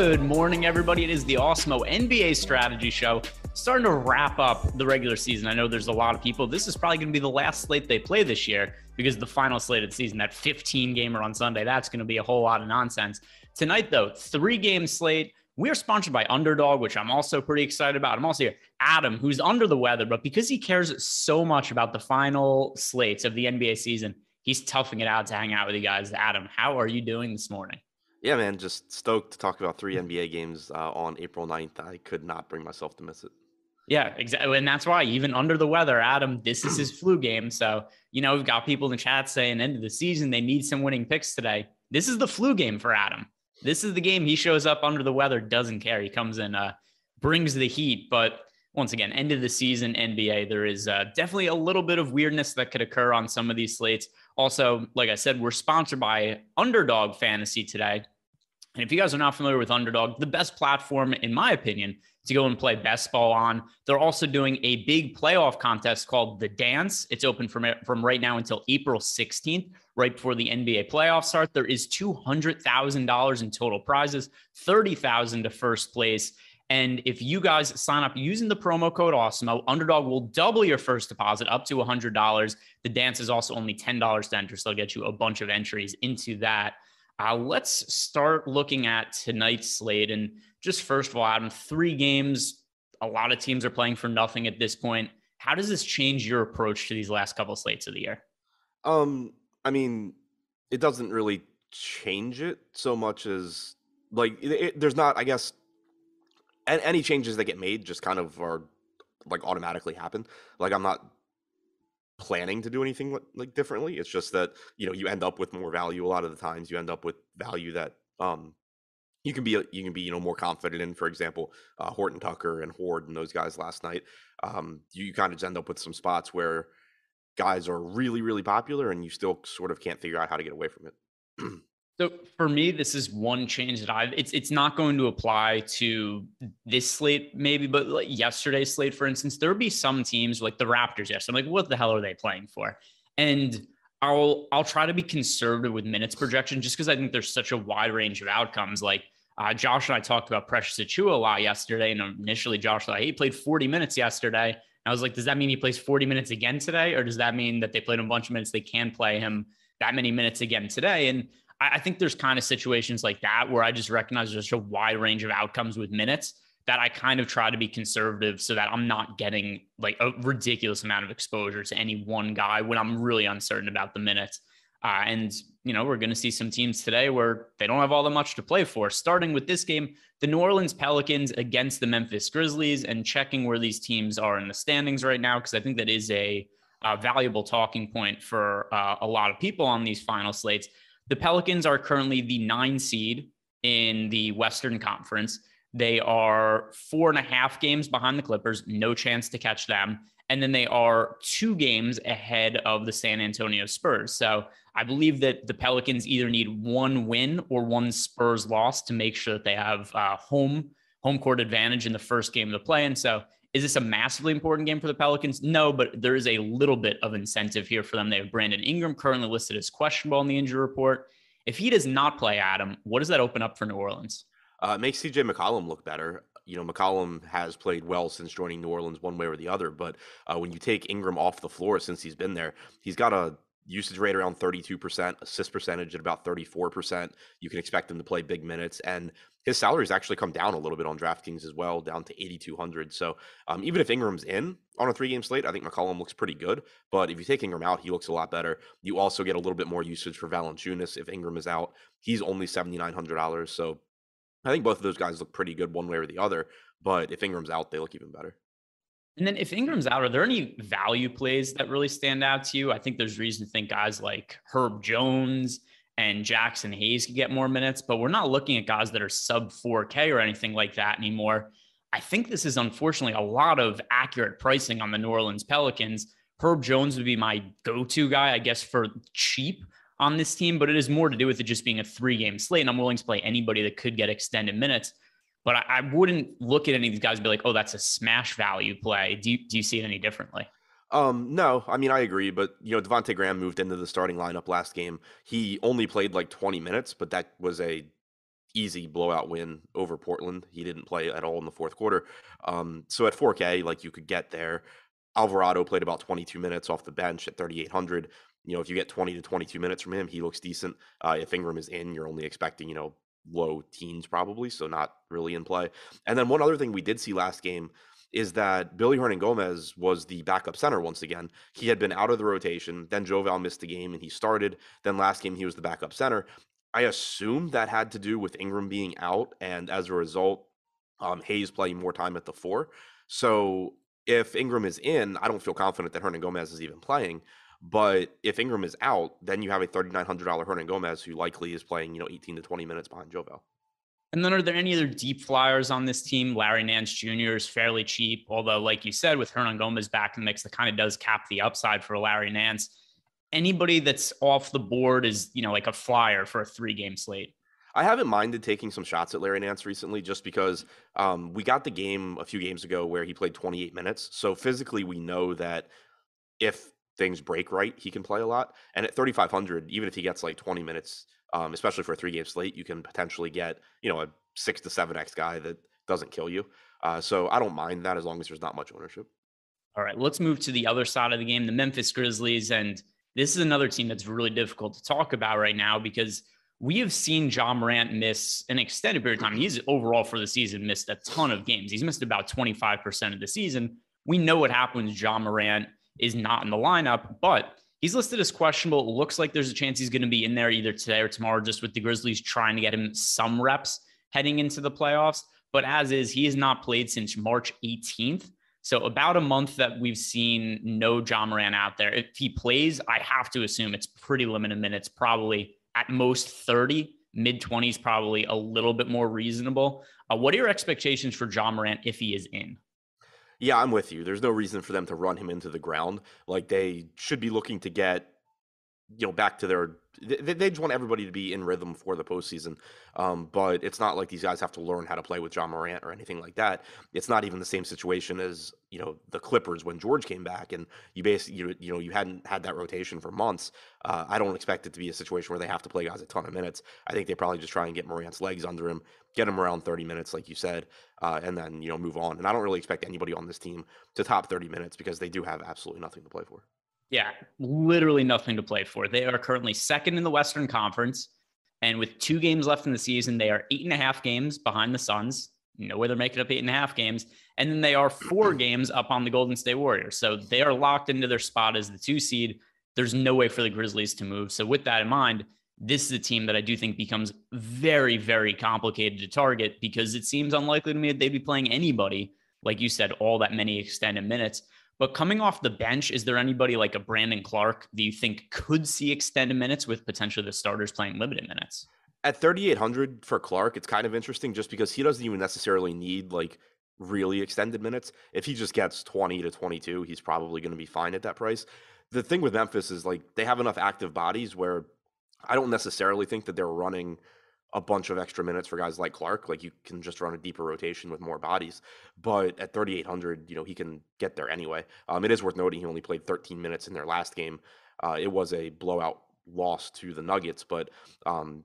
Good morning, everybody. It is the Awesemo NBA Strategy Show. Starting to wrap up the regular season. I know there's a lot of people. This is probably going to be the last slate they play this year because the final slate of season, that 15 gamer on Sunday, that's going to be a whole lot of nonsense. Tonight, though, three game slate. We are sponsored by Underdog, which I'm also pretty excited about. I'm also here, Adam, who's under the weather, but because he cares so much about the final slates of the NBA season, he's toughing it out to hang out with you guys. Adam, how are you doing this morning? Yeah, man, just stoked to talk about three NBA games uh, on April 9th. I could not bring myself to miss it. Yeah, exactly. And that's why, even under the weather, Adam, this is his flu game. So, you know, we've got people in the chat saying, end of the season, they need some winning picks today. This is the flu game for Adam. This is the game he shows up under the weather, doesn't care. He comes in, uh, brings the heat. But once again, end of the season NBA, there is uh, definitely a little bit of weirdness that could occur on some of these slates. Also, like I said, we're sponsored by Underdog Fantasy today. And if you guys are not familiar with Underdog, the best platform, in my opinion, to go and play best ball on. They're also doing a big playoff contest called The Dance. It's open from, from right now until April 16th, right before the NBA playoffs start. There is $200,000 in total prizes, 30,000 to first place. And if you guys sign up using the promo code Awesemo, Underdog will double your first deposit up to $100. The dance is also only $10 to enter, so they'll get you a bunch of entries into that. Uh, let's start looking at tonight's slate. And just first of all, Adam, three games. A lot of teams are playing for nothing at this point. How does this change your approach to these last couple of slates of the year? Um, I mean, it doesn't really change it so much as like it, it, there's not, I guess, any changes that get made just kind of are like automatically happen. Like I'm not planning to do anything like differently. It's just that you know you end up with more value a lot of the times. You end up with value that um you can be you can be you know more confident in. For example, uh, Horton Tucker and Horde and those guys last night. Um, you, you kind of end up with some spots where guys are really really popular and you still sort of can't figure out how to get away from it. So for me, this is one change that I've. It's it's not going to apply to this slate, maybe, but like yesterday's slate, for instance, there would be some teams like the Raptors. Yes, I'm like, what the hell are they playing for? And I'll I'll try to be conservative with minutes projection, just because I think there's such a wide range of outcomes. Like uh, Josh and I talked about Precious Achiuwa a lot yesterday, and initially Josh thought he played 40 minutes yesterday. And I was like, does that mean he plays 40 minutes again today, or does that mean that they played a bunch of minutes? They can play him that many minutes again today, and I, think there's kind of situations like that where I just recognize there's a wide range of outcomes with minutes that I kind of try to be conservative so that I'm not getting like a ridiculous amount of exposure to any one guy when I'm really uncertain about the minutes. Uh, and, you know, we're going to see some teams today where they don't have all that much to play for. Starting with this game, the New Orleans Pelicans against the Memphis Grizzlies, and checking where these teams are in the standings right now, because I think that is a, a valuable talking point for uh, a lot of people on these final slates. The Pelicans are currently the nine seed in the Western Conference. They are four and a half games behind the Clippers, no chance to catch them. And then they are two games ahead of the San Antonio Spurs. So I believe that the Pelicans either need one win or one Spurs loss to make sure that they have uh, home home court advantage in the first game of the play. And so is this a massively important game for the Pelicans? No, but there is a little bit of incentive here for them. They have Brandon Ingram currently listed as questionable in the injury report. If he does not play Adam, what does that open up for New Orleans? Uh, it makes CJ McCollum look better. You know, McCollum has played well since joining New Orleans, one way or the other. But uh, when you take Ingram off the floor since he's been there, he's got a usage rate around 32%, assist percentage at about 34%. You can expect him to play big minutes. And his salary's actually come down a little bit on DraftKings as well, down to 8,200. So um, even if Ingram's in on a three game slate, I think McCollum looks pretty good. But if you take Ingram out, he looks a lot better. You also get a little bit more usage for Valanciunas if Ingram is out. He's only $7,900. So I think both of those guys look pretty good one way or the other. But if Ingram's out, they look even better. And then if Ingram's out, are there any value plays that really stand out to you? I think there's reason to think guys like Herb Jones and Jaxson Hayes could get more minutes, but we're not looking at guys that are sub 4K or anything like that anymore. I think this is unfortunately a lot of accurate pricing on the New Orleans Pelicans. Herb Jones would be my go to guy, I guess, for cheap on this team, but it is more to do with it just being a three game slate. And I'm willing to play anybody that could get extended minutes. But I, I, wouldn't look at any of these guys and be like, oh, that's a smash value play. Do you, do you see it any differently? Um, no, I mean I agree, but you know Devonte Graham moved into the starting lineup last game. He only played like 20 minutes, but that was a easy blowout win over Portland. He didn't play at all in the fourth quarter. Um, so at 4K, like you could get there. Alvarado played about 22 minutes off the bench at 3,800. You know, if you get 20 to 22 minutes from him, he looks decent. Uh, if Ingram is in, you're only expecting, you know, low teens probably, so not really in play. And then one other thing we did see last game is that Willy Hernangomez was the backup center once again. He had been out of the rotation. Then Joval missed the game and he started. Then last game, he was the backup center. I assume that had to do with Ingram being out. And as a result, um, Hayes playing more time at the four. So if Ingram is in, I don't feel confident that Hernangomez is even playing. But if Ingram is out, then you have a $3,900 Hernangomez who likely is playing, you know, 18 to 20 minutes behind Joval. And then are there any other deep flyers on this team? Larry Nance Jr. is fairly cheap, although, like you said, with Hernangomez back in the mix, that kind of does cap the upside for Larry Nance. Anybody that's off the board is, you know, like a flyer for a three game slate. I haven't minded taking some shots at Larry Nance recently just because um, we got the game a few games ago where he played 28 minutes. So physically, we know that if things break right, he can play a lot. And at 3,500, even if he gets like 20 minutes, um, especially for a three game slate, you can potentially get, you know, a six to seven X guy that doesn't kill you. Uh, so I don't mind that as long as there's not much ownership. All right, let's move to the other side of the game, the Memphis Grizzlies. And this is another team that's really difficult to talk about right now because we have seen Ja Morant miss an extended period of time. He's overall for the season missed a ton of games. He's missed about 25% of the season. We know what happens. Ja Morant is not in the lineup, but He's listed as questionable. It looks like there's a chance he's going to be in there either today or tomorrow, just with the Grizzlies trying to get him some reps heading into the playoffs. But as is, he has not played since March 18th. So about a month that we've seen no Ja Morant out there. If he plays, I have to assume it's pretty limited minutes, probably at most 30, mid 20s, probably a little bit more reasonable. Uh, what are your expectations for Ja Morant if he is in? Yeah, I'm with you. There's no reason for them to run him into the ground. Like they should be looking to get, you know, back to their. They, they just want everybody to be in rhythm for the postseason. Um, but it's not like these guys have to learn how to play with Ja Morant or anything like that. It's not even the same situation as you know the Clippers when George came back and you basically you, you know you hadn't had that rotation for months. Uh, I don't expect it to be a situation where they have to play guys a ton of minutes. I think they probably just try and get Morant's legs under him, get him around 30 minutes, like you said, uh, and then you know move on. And I don't really expect anybody on this team to top 30 minutes because they do have absolutely nothing to play for. Yeah, literally nothing to play for. They are currently second in the Western Conference, and with two games left in the season, they are eight and a half games behind the Suns. No way they're making up eight and a half games, and then they are four games up on the Golden State Warriors. So they are locked into their spot as the two seed. There's no way for the Grizzlies to move. So with that in mind, this is a team that I do think becomes very, very complicated to target because it seems unlikely to me that they'd be playing anybody, like you said, all that many extended minutes. But coming off the bench, is there anybody like a Brandon Clarke that you think could see extended minutes with potentially the starters playing limited minutes? At 3,800 for Clarke, it's kind of interesting just because he doesn't even necessarily need like really extended minutes. If he just gets 20 to 22, he's probably going to be fine at that price. The thing with Memphis is like they have enough active bodies where I don't necessarily think that they're running a bunch of extra minutes for guys like Clarke. Like you can just run a deeper rotation with more bodies. But at 3,800, you know, he can get there anyway. Um, it is worth noting he only played 13 minutes in their last game. Uh, it was a blowout loss to the Nuggets, but um,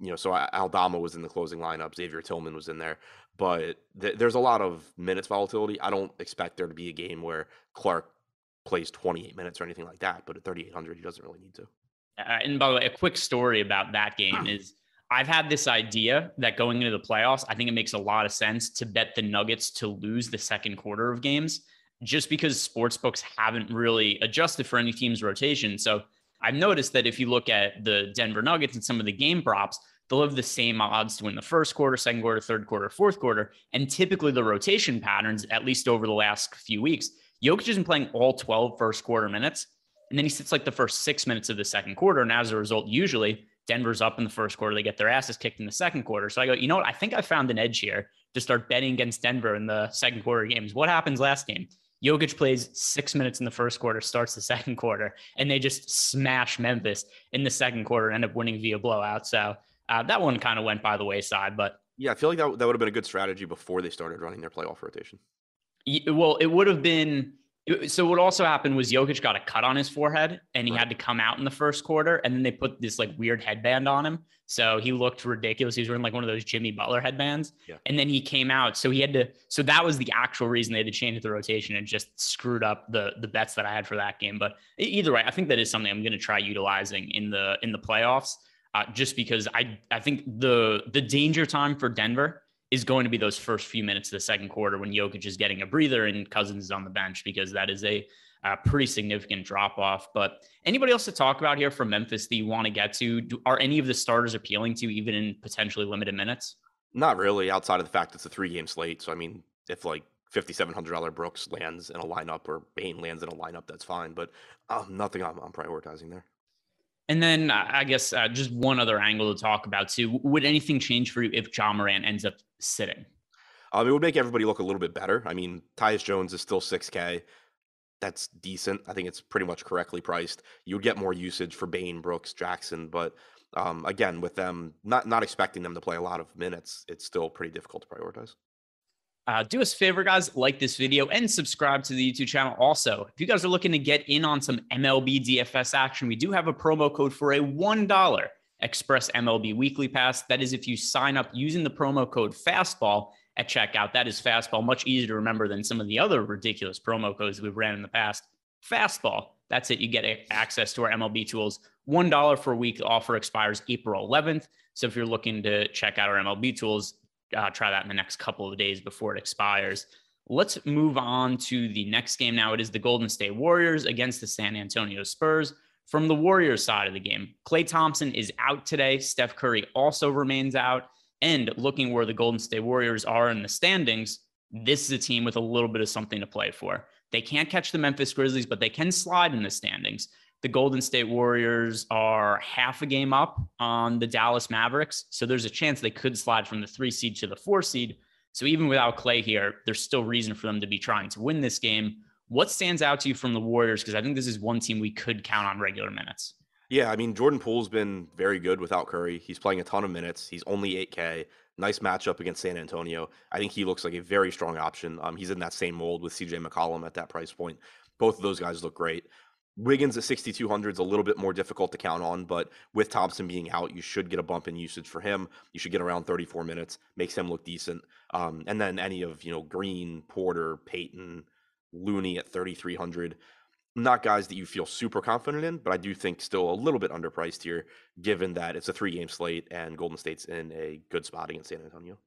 you know, so Aldama was in the closing lineup. Xavier Tillman was in there, but th- there's a lot of minutes volatility. I don't expect there to be a game where Clarke plays 28 minutes or anything like that. But at 3,800, he doesn't really need to. Uh, and by the way, a quick story about that game is I've had this idea that going into the playoffs, I think it makes a lot of sense to bet the Nuggets to lose the second quarter of games just because sports books haven't really adjusted for any team's rotation. So I've noticed that if you look at the Denver Nuggets and some of the game props, they'll have the same odds to win the first quarter, second quarter, third quarter, fourth quarter. And typically the rotation patterns, at least over the last few weeks, Jokic isn't playing all 12 first quarter minutes. And then he sits like the first six minutes of the second quarter. And as a result, usually Denver's up in the first quarter. They get their asses kicked in the second quarter. So I go, you know what? I think I found an edge here to start betting against Denver in the second quarter games. What happens last game? Jokic plays six minutes in the first quarter, starts the second quarter, and they just smash Memphis in the second quarter, and end up winning via blowout. So uh, that one kind of went by the wayside. But yeah, I feel like that, that would have been a good strategy before they started running their playoff rotation. Well, it would have been So what also happened was Jokic got a cut on his forehead and he right. had to come out in the first quarter and then they put this like weird headband on him. So he looked ridiculous. He was wearing like one of those Jimmy Butler headbands. Yeah. And then he came out. So he had to so that was the actual reason they had to change the rotation and just screwed up the the bets that I had for that game. But either way, I think that is something I'm going to try utilizing in the in the playoffs. Uh, just because I I think the the danger time for Denver is going to be those first few minutes of the second quarter when Jokic is getting a breather and Cousins is on the bench because that is a, a pretty significant drop off. But anybody else to talk about here from Memphis that you want to get to? Do, are any of the starters appealing to you, even in potentially limited minutes? Not really, outside of the fact it's a three game slate. So, I mean, if like $5,700 Brooks lands in a lineup or Bane lands in a lineup, that's fine. But um, nothing I'm, I'm prioritizing there. And then uh, I guess uh, just one other angle to talk about too. Would anything change for you if Ja Morant ends up sitting? Um, it would make everybody look a little bit better. I mean, Tyus Jones is still 6K. That's decent. I think it's pretty much correctly priced. You would get more usage for Bane, Brooks, Jackson, but um, again, with them not not expecting them to play a lot of minutes, it's still pretty difficult to prioritize. Uh, do us a favor, guys, like this video and subscribe to the YouTube channel. Also, if you guys are looking to get in on some MLB DFS action, we do have a promo code for a $1 Express MLB Weekly Pass. That is if you sign up using the promo code FASTBALL at checkout. That is FASTBALL, much easier to remember than some of the other ridiculous promo codes we've ran in the past. FASTBALL. That's it. You get access to our MLB tools. $1 for a week. The offer expires April 11th. So if you're looking to check out our MLB tools, uh, try that in the next couple of days before it expires. Let's move on to the next game now. It is the Golden State Warriors against the San Antonio Spurs. From the Warriors side of the game, Klay Thompson is out today. Steph Curry also remains out. And looking where the Golden State Warriors are in the standings, this is a team with a little bit of something to play for. They can't catch the Memphis Grizzlies, but they can slide in the standings. The Golden State Warriors are half a game up on the Dallas Mavericks. So there's a chance they could slide from the three seed to the four seed. So even without Klay here, there's still reason for them to be trying to win this game. What stands out to you from the Warriors? Because I think this is one team we could count on regular minutes. Yeah, I mean, Jordan Poole's been very good without Curry. He's playing a ton of minutes. He's only 8K. Nice matchup against San Antonio. I think he looks like a very strong option. Um, he's in that same mold with CJ McCollum at that price point. Both of those guys look great. Wiggins at 6,200 is a little bit more difficult to count on, but with Thompson being out, you should get a bump in usage for him. You should get around 34 minutes, makes him look decent. Um, and then any of, you know, Green, Porter, Payton, Looney at 3,300. Not guys that you feel super confident in, but I do think still a little bit underpriced here, given that it's a three game slate and Golden State's in a good spot against San Antonio.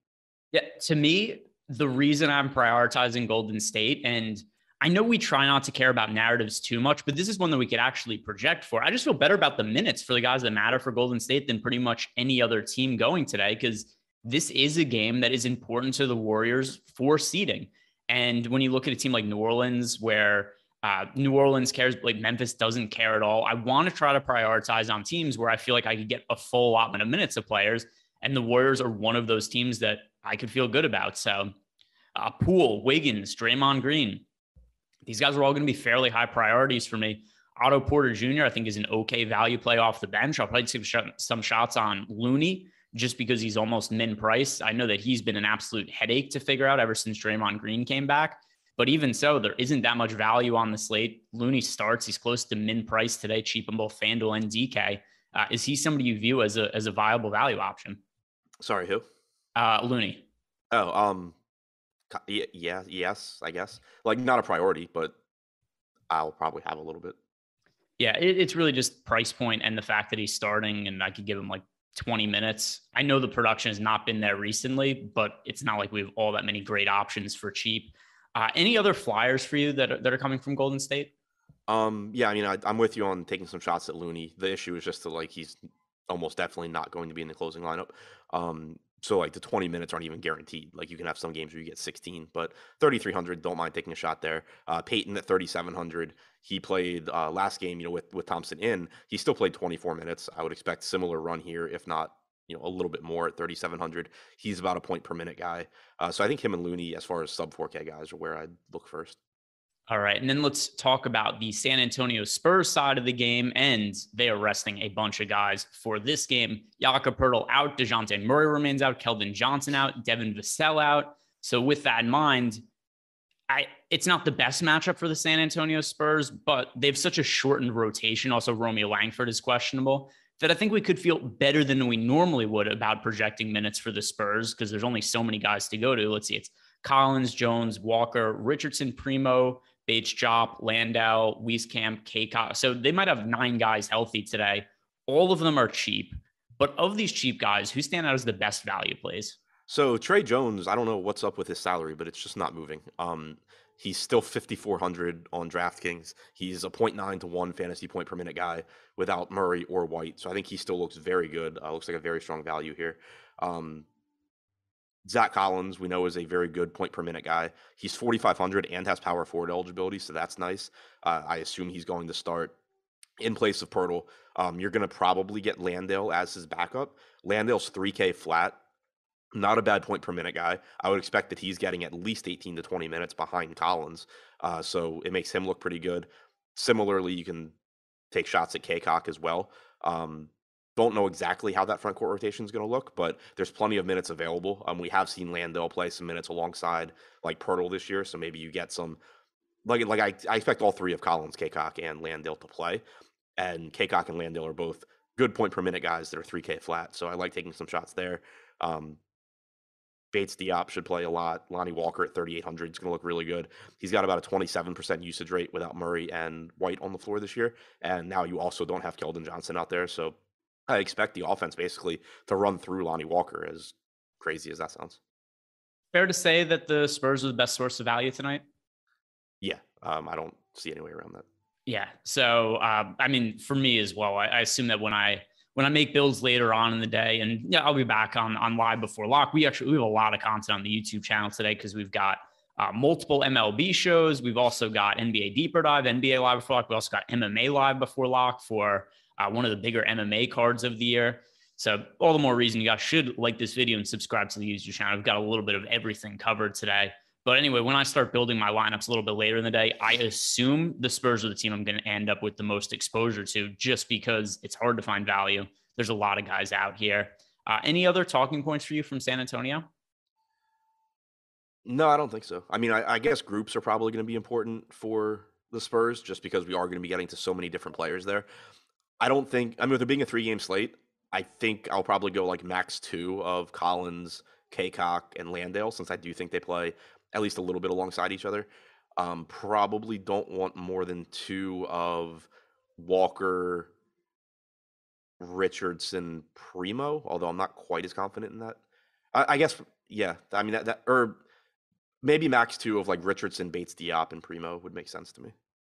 Yeah, to me, the reason I'm prioritizing Golden State and I know we try not to care about narratives too much, but this is one that we could actually project for. I just feel better about the minutes for the guys that matter for Golden State than pretty much any other team going today because this is a game that is important to the Warriors for seeding. And when you look at a team like New Orleans, where uh, New Orleans cares, like Memphis doesn't care at all, I want to try to prioritize on teams where I feel like I could get a full allotment of minutes of players. And the Warriors are one of those teams that I could feel good about. So, uh, Poole, Wiggins, Draymond Green, these guys are all going to be fairly high priorities for me. Otto Porter Jr., I think, is an okay value play off the bench. I'll probably take some shots on Looney just because he's almost min price. I know that he's been an absolute headache to figure out ever since Draymond Green came back. But even so, there isn't that much value on the slate. Looney starts. He's close to min price today, cheap in both FanDuel and DK. Uh, is he somebody you view as a as a viable value option? Sorry, who? Uh, Looney. Oh, um, yeah, yes, I guess. Like not a priority, but I'll probably have a little bit. Yeah, it, it's really just price point and the fact that he's starting, and I could give him like 20 minutes. I know the production has not been there recently, but it's not like we have all that many great options for cheap. Uh, any other flyers for you that are, that are coming from Golden State? Um, yeah, I mean, I, am with you on taking some shots at Looney. The issue is just that like he's almost definitely not going to be in the closing lineup. Um, so like the 20 minutes aren't even guaranteed. Like you can have some games where you get 16, but 3,300, don't mind taking a shot there. Uh, Payton at 3,700, he played uh, last game, you know, with with Thompson in. He still played 24 minutes. I would expect similar run here, if not, you know, a little bit more at 3,700. He's about a point per minute guy. Uh, so I think him and Looney, as far as sub 4K guys, are where I'd look first. All right. And then let's talk about the San Antonio Spurs side of the game. And they are resting a bunch of guys for this game. Jakob Poeltl out. Dejounte Murray remains out. Keldon Johnson out. Devin Vassell out. So with that in mind, I it's not the best matchup for the San Antonio Spurs, but they have such a shortened rotation. Also, Romeo Langford is questionable that I think we could feel better than we normally would about projecting minutes for the Spurs because there's only so many guys to go to. Let's see, it's Collins, Jones, Walker, Richardson, Primo, Bates-Diop, Landale, Wieskamp, Cacok. So they might have nine guys healthy today. All of them are cheap. But of these cheap guys, who stand out as the best value plays? So Tre Jones, I don't know what's up with his salary, but it's just not moving. Um, he's still 5400 on DraftKings. He's a 0.9 to 1 fantasy point per minute guy without Murray or White. So I think he still looks very good. Uh, looks like a very strong value here. Um, Zach Collins, we know, is a very good point per minute guy. He's 4,500 and has power forward eligibility, so that's nice. Uh, I assume he's going to start in place of Poeltl. Um, you're going to probably get Landale as his backup. Landale's 3K flat. Not a bad point per minute guy. I would expect that he's getting at least 18 to 20 minutes behind Collins. Uh, so it makes him look pretty good. Similarly, you can take shots at Cacok as well. Um, don't know exactly how that front court rotation is going to look, but there's plenty of minutes available. Um, we have seen Landale play some minutes alongside like Poeltl this year, so maybe you get some. Like, like I, I expect all three of Collins, Cacok, and Landale to play, and Cacok and Landale are both good point per minute guys that are 3K flat. So I like taking some shots there. Um, Bates Diop should play a lot. Lonnie Walker at 3,800 is going to look really good. He's got about a 27% usage rate without Murray and White on the floor this year. And now you also don't have Keldon Johnson out there. So I expect the offense basically to run through Lonnie Walker, as crazy as that sounds. Fair to say that the Spurs are the best source of value tonight. Yeah, um, I don't see any way around that. Yeah, so um, I mean, for me as well, I, I, assume that when I when I make builds later on in the day, and yeah, I'll be back on on live before lock. We actually we have a lot of content on the YouTube channel today because we've got uh, multiple MLB shows. We've also got NBA Deeper Dive, NBA Live before lock. We also got MMA Live before lock for uh, one of the bigger MMA cards of the year. So all the more reason you guys should like this video and subscribe to the YouTube channel. I've got a little bit of everything covered today. But anyway, when I start building my lineups a little bit later in the day, I assume the Spurs are the team I'm going to end up with the most exposure to just because it's hard to find value. There's a lot of guys out here. Uh, any other talking points for you from San Antonio? No, I don't think so. I mean, I, I guess groups are probably going to be important for the Spurs just because we are going to be getting to so many different players there. I don't think. I mean, with it being a three game slate, I think I'll probably go like max two of Collins, Cacok, and Landale, since I do think they play at least a little bit alongside each other. Um, probably don't want more than two of Walker, Richardson, Primo. Although I'm not quite as confident in that. I, I guess, yeah. I mean that that or maybe max two of like Richardson, Bates, Diop, and Primo would make sense to me.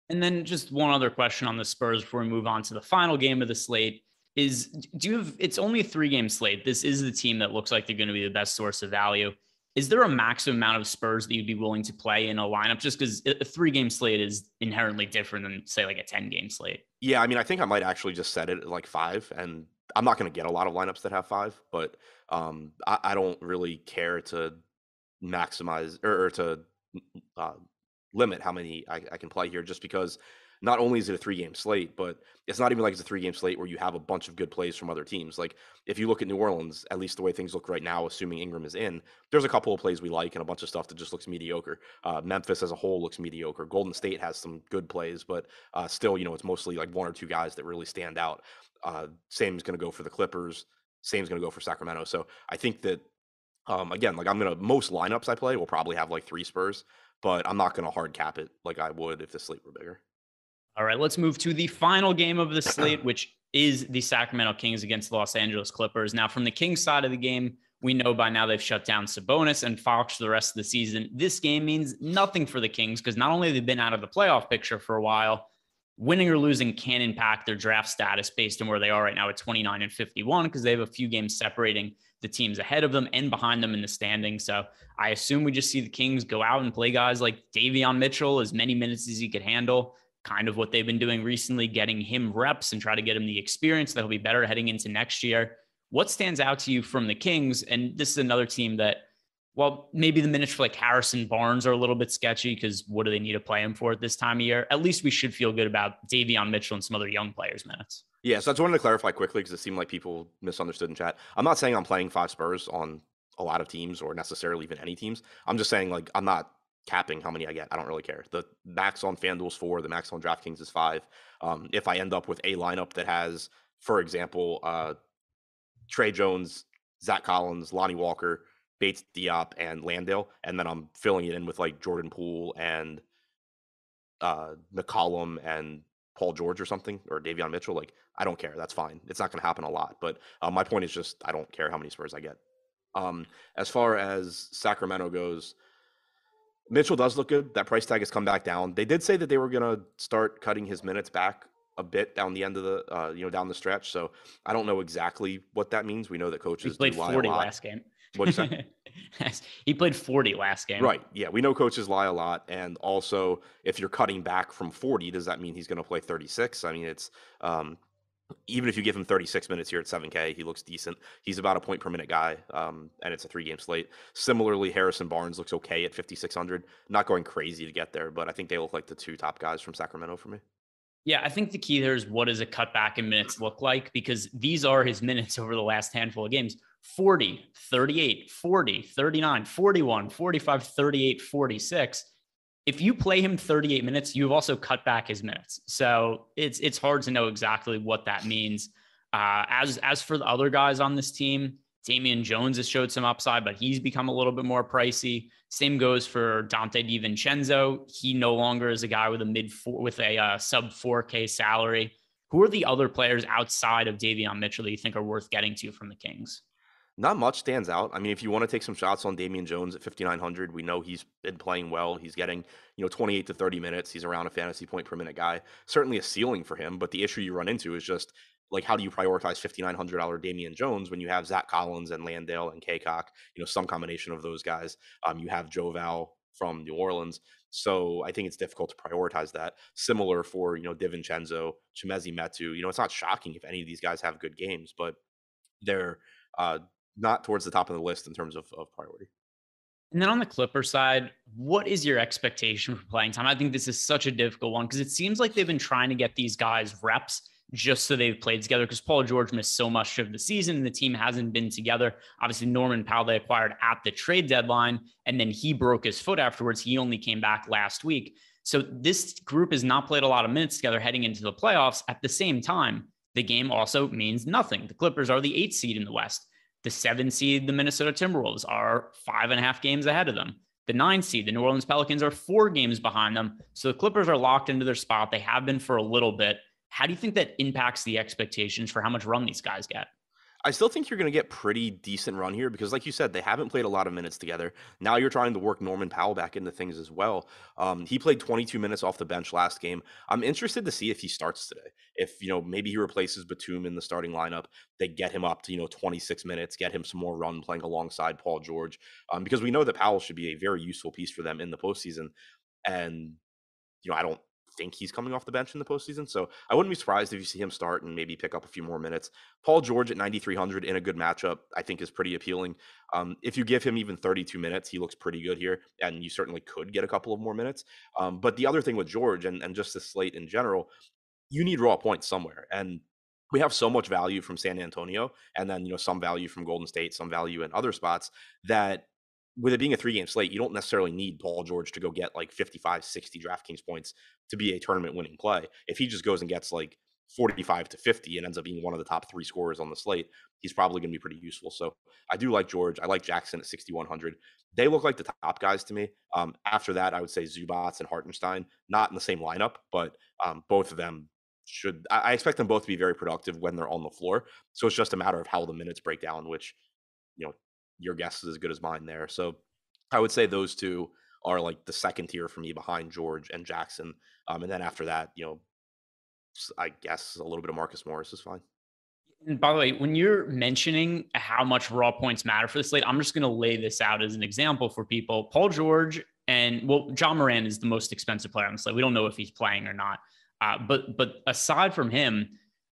And then just one other question on the Spurs before we move on to the final game of the slate is do you have it's only a three game slate. This is the team that looks like they're going to be the best source of value. Is there a maximum amount of Spurs that you'd be willing to play in a lineup just because a three game slate is inherently different than say like a 10 game slate? Yeah, I mean, I think I might actually just set it at like five and I'm not going to get a lot of lineups that have five, but um, I, I, don't really care to maximize or, or to uh, limit how many I, I, can play here just because not only is it a three game slate, but it's not even like it's a three game slate where you have a bunch of good plays from other teams. Like if you look at New Orleans, at least the way things look right now, assuming Ingram is in, there's a couple of plays we like and a bunch of stuff that just looks mediocre. Uh, Memphis as a whole looks mediocre. Golden State has some good plays, but uh, still, you know, it's mostly like one or two guys that really stand out. Uh, same is going to go for the Clippers. Same is going to go for Sacramento. So I think that um, again, like I'm gonna most lineups I play will probably have like three Spurs but I'm not going to hard cap it like I would if the slate were bigger. All right, let's move to the final game of the slate, which is the Sacramento Kings against the Los Angeles Clippers. Now, from the Kings side of the game, we know by now they've shut down Sabonis and Fox for the rest of the season. This game means nothing for the Kings because not only they've they been out of the playoff picture for a while, winning or losing can impact their draft status based on where they are right now at 29 and 51 because they have a few games separating the teams ahead of them and behind them in the standing. So I assume we just see the Kings go out and play guys like Davion Mitchell as many minutes as he could handle. Kind of what they've been doing recently, getting him reps and try to get him the experience that he'll be better heading into next year. What stands out to you from the Kings? And this is another team that, well, maybe the minutes for like Harrison Barnes are a little bit sketchy because what do they need to play him for at this time of year? At least we should feel good about Davion Mitchell and some other young players' minutes. Yeah, so I just wanted to clarify quickly because it seemed like people misunderstood in chat. I'm not saying I'm playing five Spurs on a lot of teams or necessarily even any teams. I'm just saying like I'm not capping how many I get. I don't really care. The max on FanDuel's four, the max on DraftKings is five. Um, if I end up with a lineup that has, for example, uh, Tre Jones, Zach Collins, Lonnie Walker, Bates Diop, and Landale, and then I'm filling it in with like Jordan Poole and uh, McCollum and Paul George or something or Davion Mitchell, like I don't care. That's fine. It's not going to happen a lot. But uh, my point is just I don't care how many Spurs I get. Um, as far as Sacramento goes, Mitchell does look good. That price tag has come back down. They did say that they were going to start cutting his minutes back a bit down the end of the uh, you know down the stretch. So I don't know exactly what that means. We know that coaches he played forty last game. What's that? he played 40 last game. Right. Yeah. We know coaches lie a lot. And also, if you're cutting back from 40, does that mean he's going to play 36? I mean, it's um, even if you give him 36 minutes here at 7K, he looks decent. He's about a point per minute guy, um, and it's a three game slate. Similarly, Harrison Barnes looks okay at 5,600. Not going crazy to get there, but I think they look like the two top guys from Sacramento for me. Yeah, I think the key there is what does a cutback in minutes look like? Because these are his minutes over the last handful of games 40, 38, 40, 39, 41, 45, 38, 46. If you play him 38 minutes, you've also cut back his minutes. So it's it's hard to know exactly what that means. Uh, as as for the other guys on this team, Damian Jones has showed some upside, but he's become a little bit more pricey. Same goes for Donte DiVincenzo. He no longer is a guy with a mid four with a uh, sub 4K salary. Who are the other players outside of Davion Mitchell that you think are worth getting to from the Kings? Not much stands out. I mean, if you want to take some shots on Damian Jones at 5,900, we know he's been playing well. He's getting, you know, 28 to 30 minutes. He's around a fantasy point per minute guy. Certainly a ceiling for him, but the issue you run into is just like, how do you prioritize $5,900 Damian Jones when you have Zach Collins and Landale and Cacok, you know, some combination of those guys? Um, you have Joe Val from New Orleans. So I think it's difficult to prioritize that. Similar for, you know, DiVincenzo, Chimezie Metu. You know, it's not shocking if any of these guys have good games, but they're uh, not towards the top of the list in terms of, of priority. And then on the Clipper side, what is your expectation for playing time? I think this is such a difficult one because it seems like they've been trying to get these guys reps just so they've played together because Paul George missed so much of the season and the team hasn't been together. Obviously, Norman Powell they acquired at the trade deadline, and then he broke his foot afterwards. He only came back last week. So this group has not played a lot of minutes together heading into the playoffs. At the same time, the game also means nothing. The Clippers are the eighth seed in the West. The seven seed, the Minnesota Timberwolves, are five and a half games ahead of them. The nine seed, the New Orleans Pelicans, are four games behind them. So the Clippers are locked into their spot. They have been for a little bit. How do you think that impacts the expectations for how much run these guys get? I still think you're going to get pretty decent run here because, like you said, they haven't played a lot of minutes together. Now you're trying to work Norman Powell back into things as well. Um, he played 22 minutes off the bench last game. I'm interested to see if he starts today. If you know maybe he replaces Batum in the starting lineup, they get him up to you know 26 minutes, get him some more run playing alongside Paul George, um, because we know that Powell should be a very useful piece for them in the postseason. And you know I don't think he's coming off the bench in the postseason. So I wouldn't be surprised if you see him start and maybe pick up a few more minutes. Paul George at 9,300 in a good matchup, I think is pretty appealing. Um, if you give him even 32 minutes, he looks pretty good here, and you certainly could get a couple of more minutes. Um, but the other thing with George and, and just the slate in general, you need raw points somewhere. And we have so much value from San Antonio and then, you know, some value from Golden State, some value in other spots that with it being a three game slate, you don't necessarily need Paul George to go get like 55, 60 DraftKings points to be a tournament winning play. If he just goes and gets like 45 to 50 and ends up being one of the top three scorers on the slate, he's probably going to be pretty useful. So I do like George. I like Jackson at 6,100. They look like the top guys to me. Um, after that, I would say Zubac and Hartenstein, not in the same lineup, but um, both of them should. I, I expect them both to be very productive when they're on the floor. So it's just a matter of how the minutes break down, which, you know, your guess is as good as mine there. So I would say those two are like the second tier for me behind George and Jackson. Um, and then after that, you know, I guess a little bit of Marcus Morris is fine. And by the way, when you're mentioning how much raw points matter for the slate, I'm just going to lay this out as an example for people. Paul George and well, Ja Morant is the most expensive player on the slate. We don't know if he's playing or not. Uh, but but aside from him,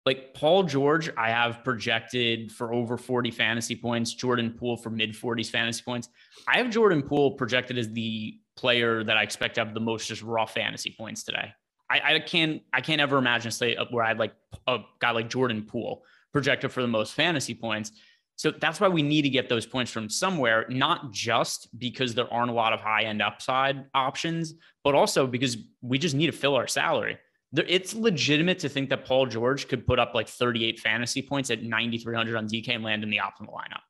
like Paul George, I have projected for over 40 fantasy points, Jordan Poole for mid 40s fantasy points. I have Jordan Poole projected as the player that I expect to have the most just raw fantasy points today. I, I can't I can't ever imagine state where I'd like a guy like Jordan Poole projected for the most fantasy points. So that's why we need to get those points from somewhere, not just because there aren't a lot of high end upside options, but also because we just need to fill our salary. It's legitimate to think that Paul George could put up like 38 fantasy points at 9,300 on DK and land in the optimal lineup.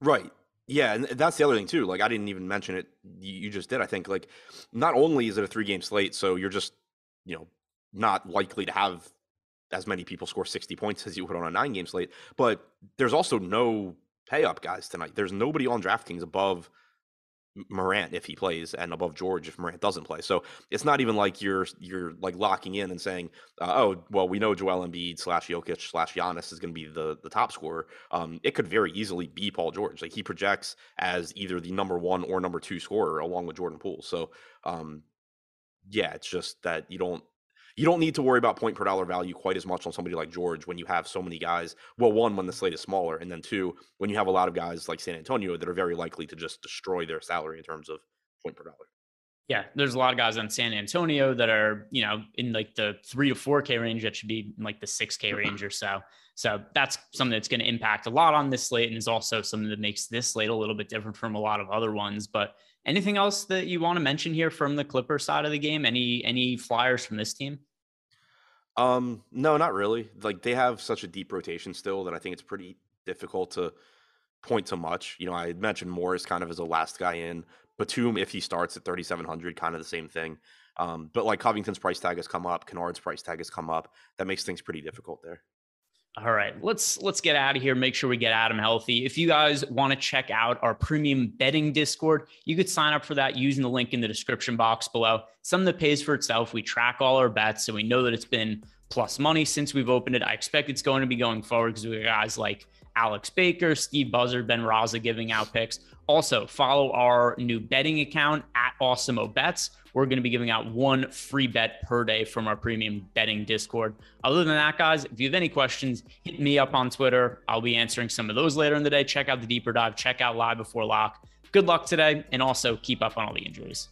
Right. Yeah, and that's the other thing too. Like I didn't even mention it. You just did. I think like not only is it a three game slate, so you're just you know not likely to have as many people score 60 points as you would on a nine game slate, but there's also no pay up guys tonight. There's nobody on DraftKings above Morant if he plays and above George if Morant doesn't play. So it's not even like you're you're like locking in and saying, uh, oh well, we know Joel Embiid slash Jokic slash Giannis is going to be the the top scorer. Um, it could very easily be Paul George. Like he projects as either the number one or number two scorer along with Jordan Poole. So um, yeah, it's just that you don't you don't need to worry about point per dollar value quite as much on somebody like George when you have so many guys. Well, one, when the slate is smaller, and then two, when you have a lot of guys like San Antonio that are very likely to just destroy their salary in terms of point per dollar. Yeah, there's a lot of guys on San Antonio that are, you know, in like the three to four K range that should be in like the six K mm-hmm. range or so. So that's something that's going to impact a lot on this slate and is also something that makes this slate a little bit different from a lot of other ones. But anything else that you want to mention here from the Clipper side of the game? Any any flyers from this team? Um, no, not really. Like they have such a deep rotation still that I think it's pretty difficult to point to much. You know, I mentioned Morris kind of as a last guy in. Batum, if he starts at 3,700, kind of the same thing. Um, but like Covington's price tag has come up, Kennard's price tag has come up. That makes things pretty difficult there. All right, let's let's get out of here. Make sure we get Adam healthy. If you guys want to check out our premium betting Discord, you could sign up for that using the link in the description box below. Something that pays for itself. We track all our bets, so we know that it's been plus money since we've opened it. I expect it's going to be going forward because we have guys like Alex Baker, Steve Buzzard, Ben Raza giving out picks. Also, follow our new betting account at Awesemo Bets. We're going to be giving out one free bet per day from our premium betting Discord. Other than that, guys, if you have any questions, hit me up on Twitter. I'll be answering some of those later in the day. Check out the deeper dive, check out Live Before Lock. Good luck today, and also keep up on all the injuries.